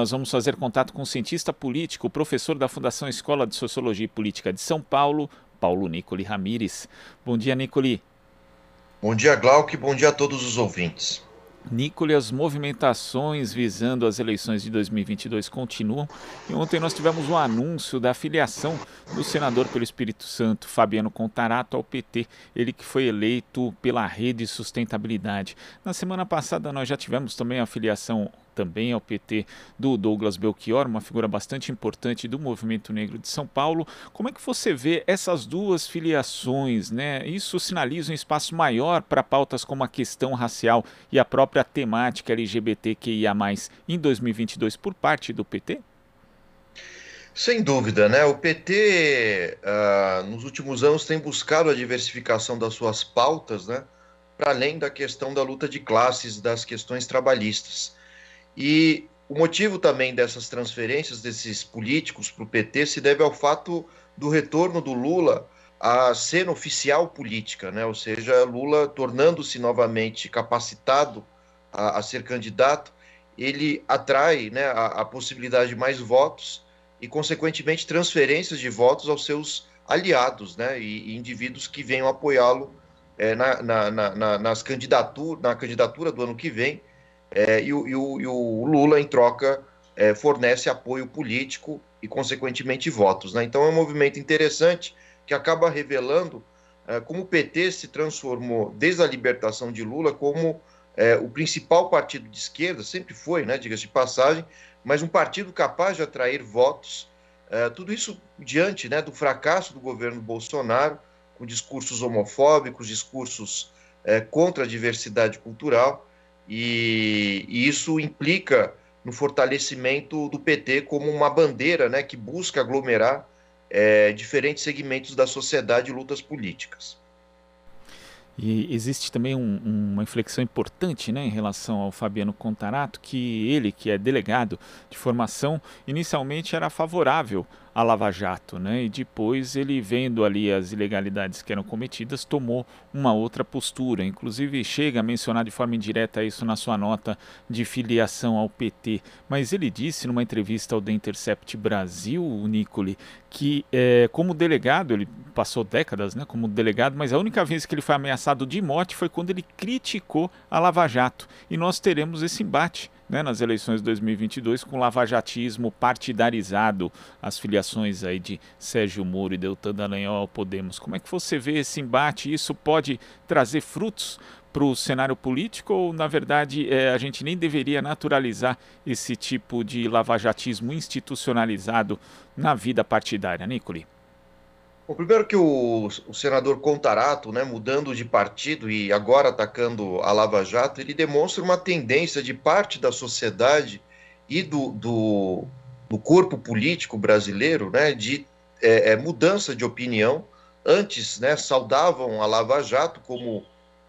Nós vamos fazer contato com o cientista político, professor da Fundação Escola de Sociologia e Política de São Paulo, Paulo Nicoli Ramires. Bom dia, Nicoli. Bom dia, Glauque. Bom dia a todos os ouvintes. Nicole, as movimentações visando as eleições de 2022 continuam e ontem nós tivemos o um anúncio da filiação do senador pelo Espírito Santo, Fabiano Contarato, ao PT, ele que foi eleito pela Rede Sustentabilidade. Na semana passada nós já tivemos também a filiação também ao PT do Douglas Belchior, uma figura bastante importante do movimento negro de São Paulo. Como é que você vê essas duas filiações? Né? Isso sinaliza um espaço maior para pautas como a questão racial e a própria temática LGBTQIA, em 2022 por parte do PT? Sem dúvida, né? O PT, uh, ah, nos últimos anos, tem buscado a diversificação das suas pautas, né? Para além da questão da luta de classes, das questões trabalhistas. E o motivo também dessas transferências desses políticos para o PT se deve ao fato do retorno do Lula à cena oficial política, né? ou seja, Lula tornando-se novamente capacitado a, a, ser candidato, ele atrai né, a, a, possibilidade de mais votos e, consequentemente, transferências de votos aos seus aliados né, e, e indivíduos que venham apoiá-lo é, na, na, na, nas candidatura, na candidatura do ano que vem é, e, o, e, o, e, o, Lula, em troca, é, fornece apoio político e, consequentemente, votos. Né? Então, é um movimento interessante que acaba revelando é, como o PT se transformou, desde a libertação de Lula, como é, o principal partido de esquerda, sempre foi, né, diga-se de passagem, mas um partido capaz de atrair votos. É, tudo isso diante né, do fracasso do governo Bolsonaro, com discursos homofóbicos, discursos é, contra a diversidade cultural. E, e, isso implica no fortalecimento do PT como uma bandeira né, que busca aglomerar é, diferentes segmentos da sociedade e lutas políticas. E existe também um, uma inflexão importante né, em relação ao Fabiano Contarato, que ele, que é delegado de formação, inicialmente era favorável à Lava Jato, né, e depois ele, vendo ali as ilegalidades que eram cometidas, tomou uma outra postura. Inclusive, chega a mencionar de forma indireta isso na sua nota de filiação ao PT. Mas ele disse numa entrevista ao The Intercept Brasil, o Nicole, que é, como delegado, ele passou décadas né, como delegado, mas a única vez que ele foi ameaçado de morte foi quando ele criticou a Lava Jato. E nós teremos esse embate né, nas eleições de 2022 com lavajatismo partidarizado, as filiações aí de Sérgio Moro e Deltan Dallagnol ao Podemos. Como é que você vê esse embate? Isso pode trazer frutos para o cenário político ou, na verdade, é, a gente nem deveria naturalizar esse tipo de lavajatismo institucionalizado na vida partidária, Nicoli? Bom, primeiro que o, o, senador Contarato, né, mudando de partido e agora atacando a Lava Jato, ele demonstra uma tendência de parte da sociedade e do, do, do corpo político brasileiro né, de é, é, mudança de opinião. Antes, né, saudavam a Lava Jato como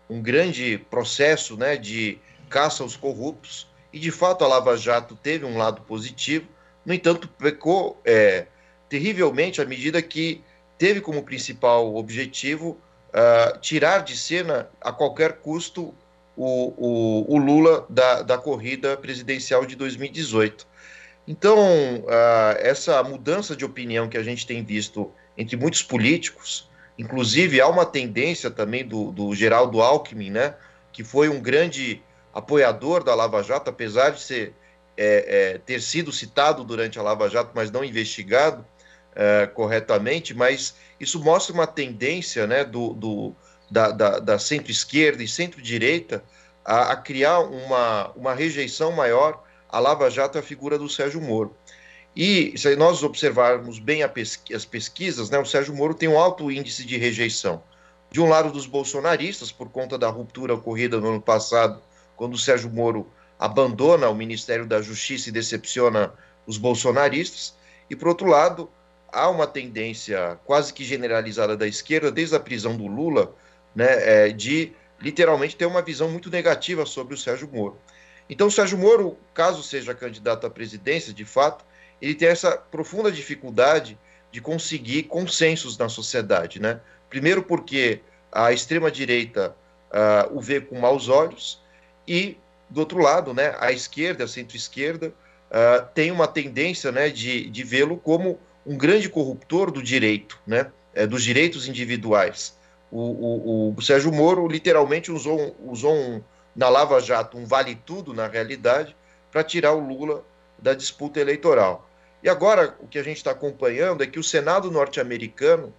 um grande processo né, de caça aos corruptos, e de fato a Lava Jato teve um lado positivo, no entanto, pecou é, terrivelmente à medida que teve como principal objetivo uh, tirar de cena a qualquer custo o, o, o Lula da, da, corrida presidencial de 2018. Então, uh, essa mudança de opinião que a gente tem visto entre muitos políticos, Inclusive, há uma tendência também do, do Geraldo Alckmin, né, que foi um grande apoiador da Lava Jato, apesar de ser, é, é, ter sido citado durante a Lava Jato, mas não investigado é, corretamente. Mas isso mostra uma tendência né, do, do da, da, da centro-esquerda e centro-direita a, a, criar uma, uma rejeição maior à Lava Jato e à figura do Sérgio Moro. E se nós observarmos bem pesqui as pesquisas, né, o Sérgio Moro tem um alto índice de rejeição. De um lado dos bolsonaristas, por conta da ruptura ocorrida no ano passado, quando o Sérgio Moro abandona o Ministério da Justiça e decepciona os bolsonaristas, e por outro lado, há uma tendência quase que generalizada da esquerda, desde a prisão do Lula, né, é, de literalmente ter uma visão muito negativa sobre o Sérgio Moro. Então, o Sérgio Moro, caso seja candidato à presidência, de fato, ele tem essa profunda dificuldade de conseguir consensos na sociedade, né? Primeiro porque a extrema direita uh, o vê com maus olhos e do outro lado, né, a esquerda, a centro-esquerda uh, tem uma tendência né, de, de vê-lo como um grande corruptor do direito, né, é, dos direitos individuais. O, o, o, Sérgio Moro literalmente usou, usou um, na Lava Jato um vale-tudo, na realidade, para tirar o Lula da disputa eleitoral. E agora o que a gente está acompanhando é que o Senado norte-americano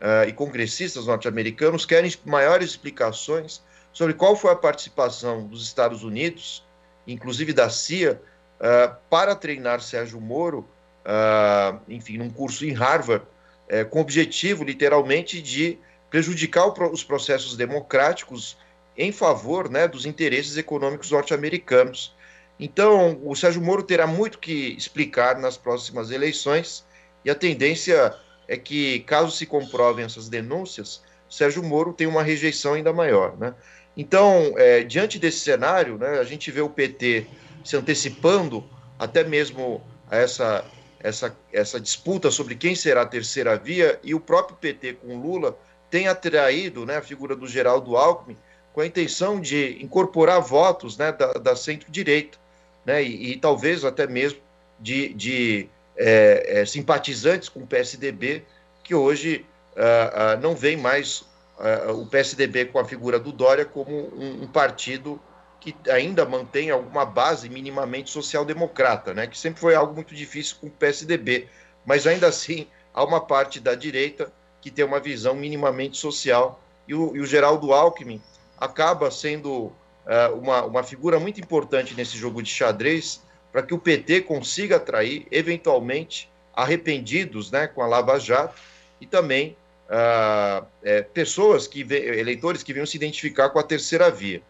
uh, e congressistas norte-americanos querem maiores explicações sobre qual foi a participação dos Estados Unidos, inclusive da CIA, uh, para treinar Sérgio Moro, uh, enfim, num curso em Harvard, uh, com o objetivo, literalmente, de prejudicar os processos democráticos em favor né, dos interesses econômicos norte-americanos. Então, o Sérgio Moro terá muito que explicar nas próximas eleições, e a tendência é que, caso se comprovem essas denúncias, Sérgio Moro tem uma rejeição ainda maior. Né? Então, é, diante desse cenário, né, a gente vê o PT se antecipando até mesmo a essa, essa, essa disputa sobre quem será a terceira via, e o próprio PT com Lula tem atraído né, a figura do Geraldo Alckmin com a intenção de incorporar votos né, da, da centro-direita, né, e, e, talvez até mesmo de, de é, é, simpatizantes com o PSDB, que hoje uh, uh, não vem mais uh, o PSDB com a figura do Dória como um, um partido que ainda mantém alguma base minimamente social-democrata, né? que sempre foi algo muito difícil com o PSDB, mas ainda assim há uma parte da direita que tem uma visão minimamente social, e o, e o Geraldo Alckmin acaba sendo uh, uma, uma figura muito importante nesse jogo de xadrez para que o PT consiga atrair, eventualmente, arrependidos né, com a Lava Jato e também uh, é, pessoas, que eleitores que venham se identificar com a terceira via.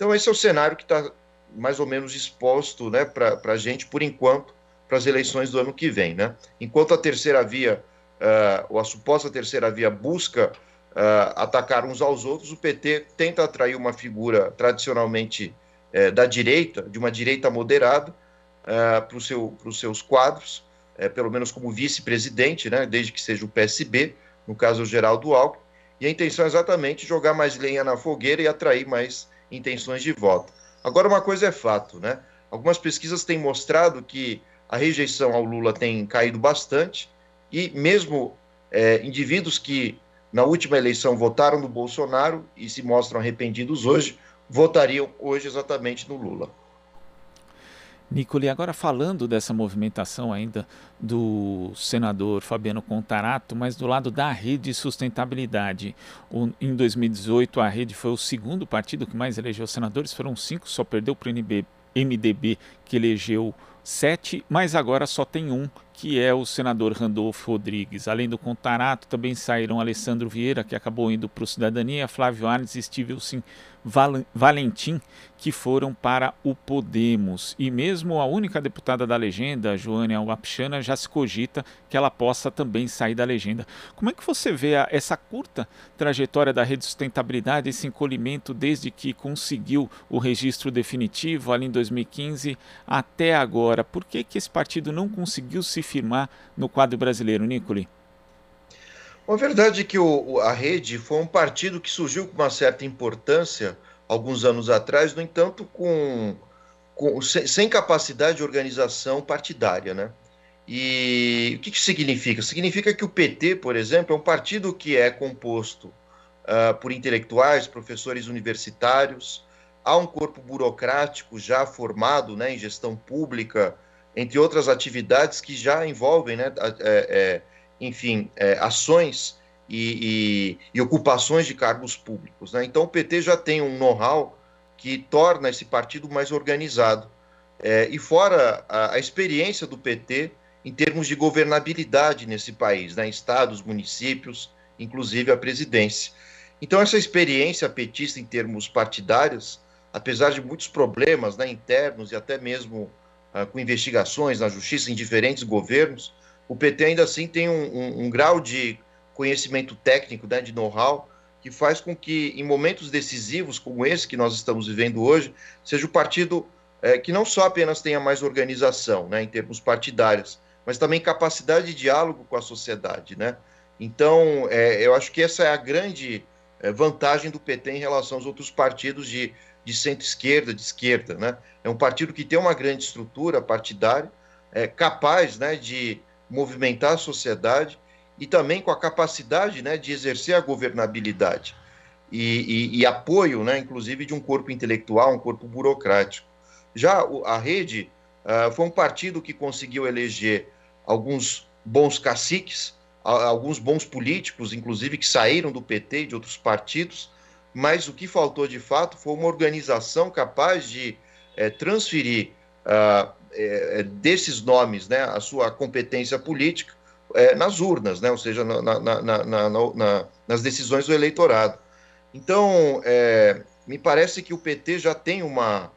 Então, esse é o cenário que está mais ou menos exposto né, para a gente, por enquanto, para as eleições do ano que vem. Né? Enquanto a terceira via, uh, ou a suposta terceira via, busca uh, atacar uns aos outros, o PT tenta atrair uma figura tradicionalmente uh, da direita, de uma direita moderada, uh, para seu, os seus quadros, pelo menos como vice-presidente, né, desde que seja o PSB, no caso o Geraldo Alckmin, e a intenção é exatamente jogar mais lenha na fogueira e atrair mais intenções de voto. Agora, uma coisa é fato, né? Algumas pesquisas têm mostrado que a rejeição ao Lula tem caído bastante e mesmo é, indivíduos que na última eleição votaram no Bolsonaro e se mostram arrependidos hoje, votariam hoje exatamente no Lula. Nicole, agora falando dessa movimentação ainda do senador Fabiano Contarato, mas do lado da rede sustentabilidade. O, em 2018, a rede foi o segundo partido que mais elegeu senadores, foram cinco, só perdeu para o MDB, que elegeu sete, mas agora só tem um, que é o senador Randolfo Rodrigues. Além do Contarato, também saíram Alessandro Vieira, que acabou indo para o Cidadania, Flávio Arnes e Stevenson Valentim, que foram para o Podemos. E mesmo a única deputada da legenda, Joane Alapchana, já se cogita que ela possa também sair da legenda. Como é que você vê a, essa curta trajetória da rede de sustentabilidade, esse encolhimento desde que conseguiu o registro definitivo, ali em 2015, até agora? Por que, que esse partido não conseguiu se firmar no quadro brasileiro, Nicoli? A verdade é que o, a rede foi um partido que surgiu com uma certa importância alguns anos atrás, no entanto, com, com sem, sem, capacidade de organização partidária, né? E o que, que significa? Significa que o PT, por exemplo, é um partido que é composto uh, por intelectuais, professores universitários, há um corpo burocrático já formado né, em gestão pública, entre outras atividades que já envolvem né, é, é, enfim, é, ações e, e, e, ocupações de cargos públicos. Né? Então, o PT já tem um know-how que torna esse partido mais organizado. É, e fora a, a, experiência do PT em termos de governabilidade nesse país, né? estados, municípios, inclusive a presidência. Então, essa experiência petista em termos partidários, apesar de muitos problemas né, internos e até mesmo ah, com investigações na justiça em diferentes governos, o PT ainda assim tem um, um, um grau de conhecimento técnico, né, de know-how, que faz com que, em momentos decisivos como esse que nós estamos vivendo hoje, seja o partido é, que não só apenas tenha mais organização, né, em termos partidários, mas também capacidade de diálogo com a sociedade, né? Então, é, eu acho que essa é a grande é, vantagem do PT em relação aos outros partidos de, de centro-esquerda, de esquerda, né? É um partido que tem uma grande estrutura partidária, é, capaz né, de movimentar a sociedade e também com a capacidade né, de exercer a governabilidade e, e, e apoio, né, inclusive, de um corpo intelectual, um corpo burocrático. Já a rede uh, foi um partido que conseguiu eleger alguns bons caciques, alguns bons políticos, inclusive, que saíram do PT e de outros partidos, mas o que faltou de fato foi uma organização capaz de é, transferir é, desses nomes né, a sua competência política é, nas urnas, né, ou seja, na, na, na, nas decisões do eleitorado. Então, me parece que o PT já tem uma,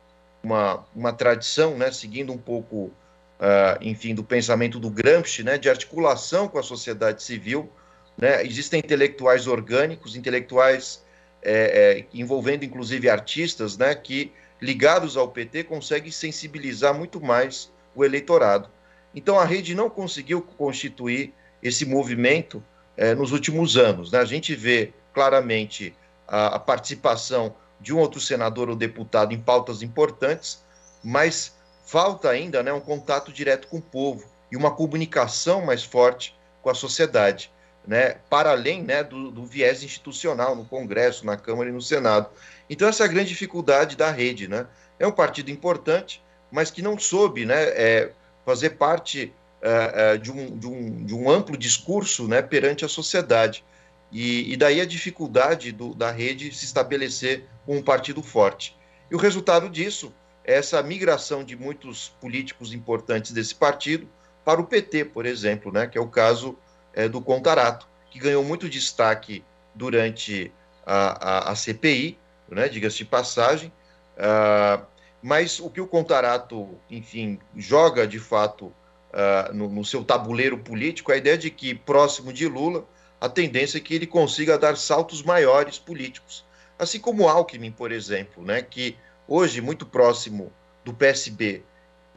uma, uma tradição, né, seguindo um pouco, uh, enfim, do pensamento do Gramsci, né, de articulação com a sociedade civil. Né, existem intelectuais orgânicos, intelectuais é, é, envolvendo inclusive artistas, né, que ligados ao PT conseguem sensibilizar muito mais o eleitorado. Então a rede não conseguiu constituir esse movimento é, nos últimos anos. Né? A gente vê claramente a, a, participação de um outro senador ou deputado em pautas importantes, mas falta ainda né, um contato direto com o povo e uma comunicação mais forte com a sociedade, né, para além né, do, do viés institucional no Congresso, na Câmara e no Senado. Então, essa é a grande dificuldade da rede. Né? É um partido importante, mas que não soube né, é, fazer parte uh, uh, de, um, de, um, de um amplo discurso né, perante a sociedade. E, e daí a dificuldade do, da rede se estabelecer com um partido forte. E o resultado disso é essa migração de muitos políticos importantes desse partido para o PT, por exemplo, né, que é o caso é, do Contarato, que ganhou muito destaque durante a, a, a CPI, né, diga-se de passagem, uh, mas o que o Contarato, enfim, joga de fato uh, no, no, seu tabuleiro político é a ideia de que, próximo de Lula, a tendência é que ele consiga dar saltos maiores políticos. Assim como Alckmin, por exemplo, né, que hoje, muito próximo do PSB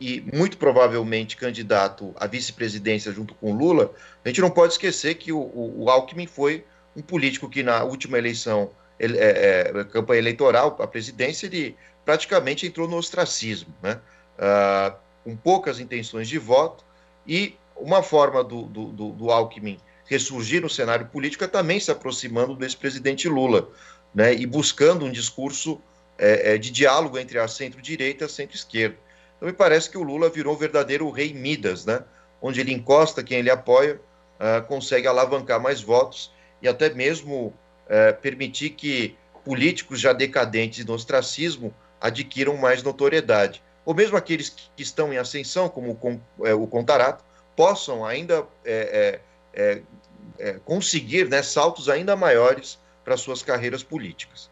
e muito provavelmente candidato à vice-presidência junto com Lula, a gente não pode esquecer que o, o, o Alckmin foi um político que na última eleição, ele, é, é, campanha eleitoral, a presidência, ele praticamente entrou no ostracismo, né? Ah, com poucas intenções de voto, e uma forma do, do, do, do Alckmin ressurgir no cenário político é também se aproximando do ex-presidente Lula, né? e buscando um discurso é, é, de diálogo entre a centro-direita e a centro-esquerda. Então, me parece que o Lula virou um verdadeiro rei Midas, né? onde ele encosta quem ele apoia, uh, consegue alavancar mais votos e até mesmo uh, permitir que políticos já decadentes no ostracismo adquiram mais notoriedade. Ou mesmo aqueles que estão em ascensão, como o, é, o Contarato, possam ainda é, é, conseguir né, saltos ainda maiores para suas carreiras políticas.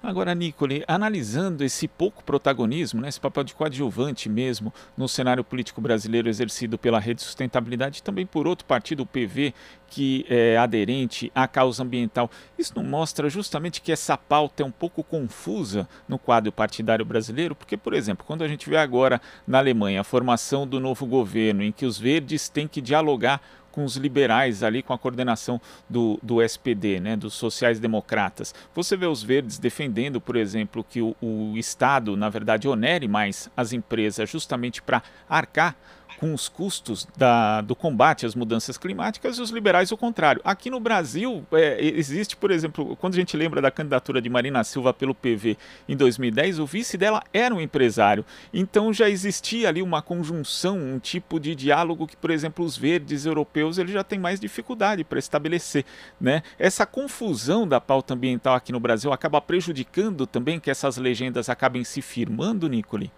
Agora, Nicole, analisando esse pouco protagonismo, né, esse papel de coadjuvante mesmo no cenário político brasileiro exercido pela Rede Sustentabilidade e também por outro partido, o PV, que é aderente à causa ambiental, isso não mostra justamente que essa pauta é um pouco confusa no quadro partidário brasileiro? Porque, por exemplo, quando a gente vê agora na Alemanha a formação do novo governo, em que os verdes têm que dialogar com os liberais ali, com a coordenação do, do SPD, né, dos sociais-democratas. Você vê os verdes defendendo, por exemplo, que o, o Estado, na verdade, onere mais as empresas justamente para arcar com os custos da, do combate às mudanças climáticas e os liberais o contrário. Aqui no Brasil, é, existe, por exemplo, quando a gente lembra da candidatura de Marina Silva pelo PV em 2010, o vice dela era um empresário. Então já existia ali uma conjunção, um tipo de diálogo que, por exemplo, os verdes europeus ele já têm mais dificuldade para estabelecer. Né? Essa confusão da pauta ambiental aqui no Brasil acaba prejudicando também que essas legendas acabem se firmando, Nicole?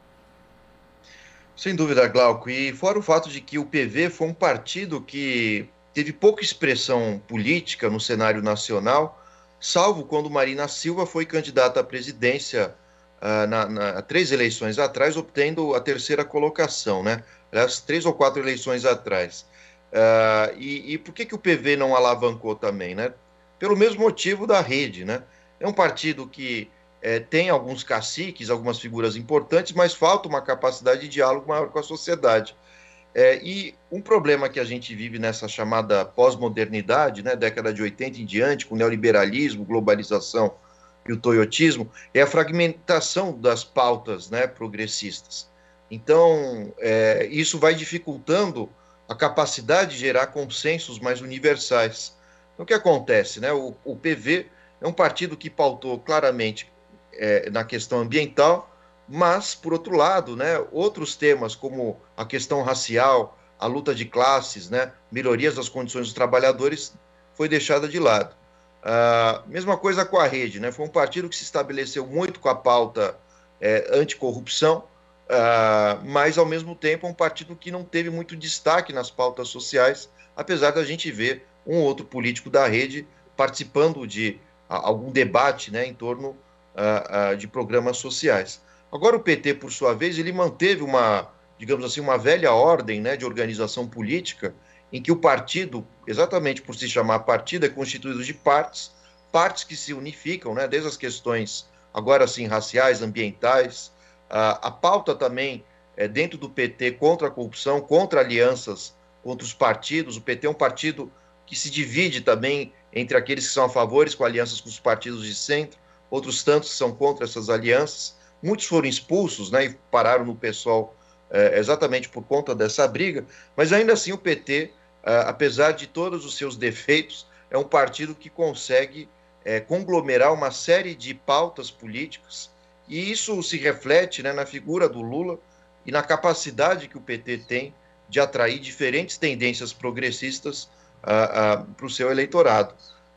Sem dúvida, Glauco. E fora o fato de que o PV foi um partido que teve pouca expressão política no cenário nacional, salvo quando Marina Silva foi candidata à presidência uh, na, na, três eleições atrás, obtendo a terceira colocação, né? Aliás, três ou quatro eleições atrás. Uh, e, e, por que, que o PV não alavancou também, né? Pelo mesmo motivo da rede, né? É um partido que é, tem alguns caciques, algumas figuras importantes, mas falta uma capacidade de diálogo maior com a sociedade. É, e um problema que a gente vive nessa chamada pós-modernidade, né, década de 80 em diante, com neoliberalismo, globalização e o toyotismo, é a fragmentação das pautas né, progressistas. Então, é, isso vai dificultando a capacidade de gerar consensos mais universais. Então, o que acontece? Né? O, o PV é um partido que pautou claramente é, na questão ambiental, mas, por outro lado, né, outros temas como a questão racial, a luta de classes, né, melhorias das condições dos trabalhadores, foi deixada de lado. Uh, mesma coisa com a rede, né? Foi um partido que se estabeleceu muito com a pauta é, anticorrupção, uh, mas ao mesmo tempo é um partido que não teve muito destaque nas pautas sociais, apesar da gente ver um outro político da rede participando de algum debate né, em torno de programas sociais. Agora o PT, por sua vez, ele manteve uma, digamos assim, uma velha ordem né, de organização política em que o partido, exatamente por se chamar partido, é constituído de partes, partes que se unificam, né, desde as questões, agora sim, raciais, ambientais, a, a pauta também é dentro do PT contra a corrupção, contra alianças contra os partidos. O PT é um partido que se divide também entre aqueles que são a favor com alianças com os partidos de centro, outros tantos são contra essas alianças. Muitos foram expulsos né, e pararam no pessoal é, exatamente por conta dessa briga, mas ainda assim o PT uh, apesar de todos os seus defeitos, é um partido que consegue é, conglomerar uma série de pautas políticas, e isso se reflete né, na figura do Lula e na capacidade que o PT tem de atrair diferentes tendências progressistas uh, uh, para o seu eleitorado.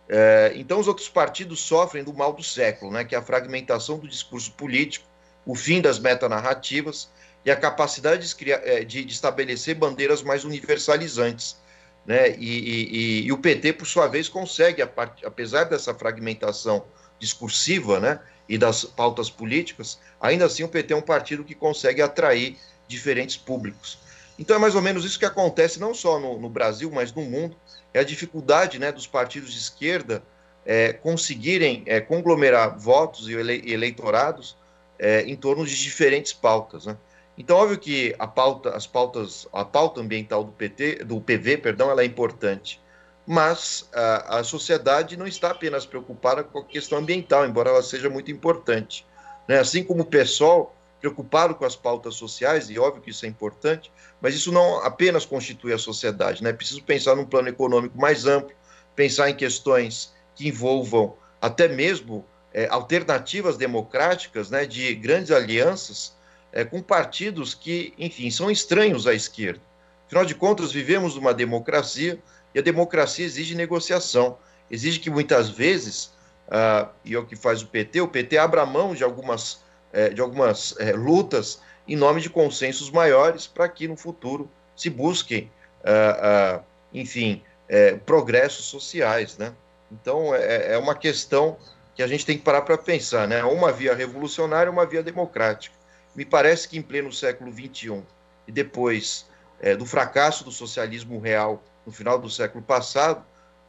Uh, então, os outros partidos sofrem do mal do século, né, que é a fragmentação do discurso político, o fim das metanarrativas e a capacidade de, eh, de, de estabelecer bandeiras mais universalizantes, né? E, e, e, o PT, por sua vez, consegue, apesar dessa fragmentação discursiva né, e das pautas políticas, ainda assim o PT é um partido que consegue atrair diferentes públicos. Então é mais ou menos isso que acontece não só no, no Brasil, mas no mundo. É a dificuldade né, dos partidos de esquerda é, conseguirem é, conglomerar votos e ele, eleitorados é, em torno de diferentes pautas. Né? Então, óbvio que a pauta, as pautas, a pauta ambiental do PT, do PV, perdão, ela é importante. Mas a, a sociedade não está apenas preocupada com a questão ambiental, embora ela seja muito importante. Né? Assim como o PSOL, preocupado com as pautas sociais, e óbvio que isso é importante, mas isso não apenas constitui a sociedade, né? É preciso pensar num plano econômico mais amplo, pensar em questões que envolvam até mesmo é, alternativas democráticas, né, de grandes alianças é, com partidos que, enfim, são estranhos à esquerda. Afinal de contas, vivemos numa democracia e a democracia exige negociação, exige que muitas vezes, uh, e é o que faz o PT, o PT abra mão de algumas, é, de algumas é, lutas em nome de consensos maiores para que no futuro se busquem, uh, uh, enfim, é, progressos sociais, né? Então, é, é uma questão que a gente tem que parar para pensar, né? Uma via revolucionária, uma via democrática. Me parece que em pleno século XXI e depois é, do fracasso do socialismo real no final do século passado,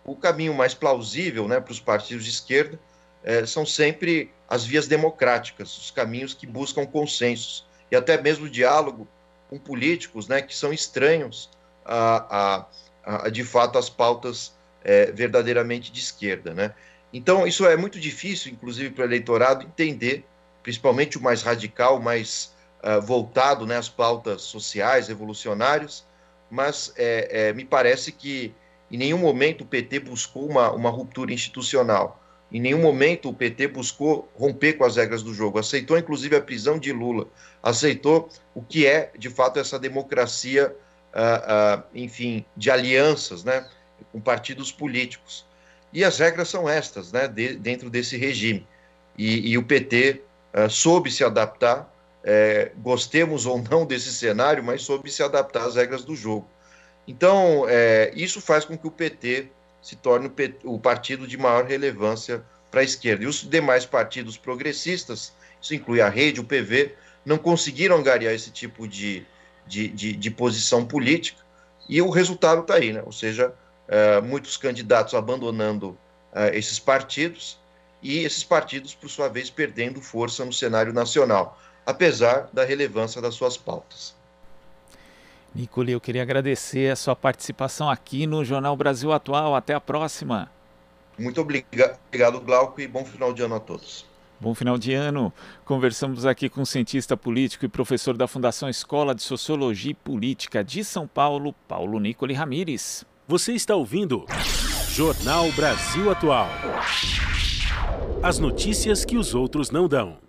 o caminho mais plausível né, para os partidos de esquerda é, são sempre as vias democráticas, os caminhos que buscam consensos e até mesmo diálogo com políticos né, que são estranhos a, a, a de fato, as pautas é, verdadeiramente de esquerda. Né? Então, isso é muito difícil, inclusive, para o eleitorado entender principalmente o mais radical, mais uh, voltado né, às pautas sociais, revolucionárias, mas é, é, me parece que em nenhum momento o PT buscou uma, uma ruptura institucional. Em nenhum momento o PT buscou romper com as regras do jogo. Aceitou, inclusive, a prisão de Lula. Aceitou o que é, de fato, essa democracia, uh, uh, enfim, de alianças, né, com partidos políticos. E as regras são estas, né, de, dentro desse regime. E, e o PT uh, soube se adaptar, é, gostemos ou não desse cenário, mas soube se adaptar às regras do jogo. Então, é, isso faz com que o PT se torne o, partido de maior relevância para a esquerda. E os demais partidos progressistas, isso inclui a Rede, o PV, não conseguiram angariar esse tipo de, de, de, de posição política, e o resultado está aí, né? ou seja, é, muitos candidatos abandonando é, esses partidos, e esses partidos, por sua vez, perdendo força no cenário nacional, apesar da relevância das suas pautas. Nicole, eu queria agradecer a sua participação aqui no Jornal Brasil Atual. Até a próxima. Muito obrigado, Glauco, e bom final de ano a todos. Bom final de ano. Conversamos aqui com o cientista político e professor da Fundação Escola de Sociologia e Política de São Paulo, Paulo Nicoli Ramires. Você está ouvindo Jornal Brasil Atual. As notícias que os outros não dão.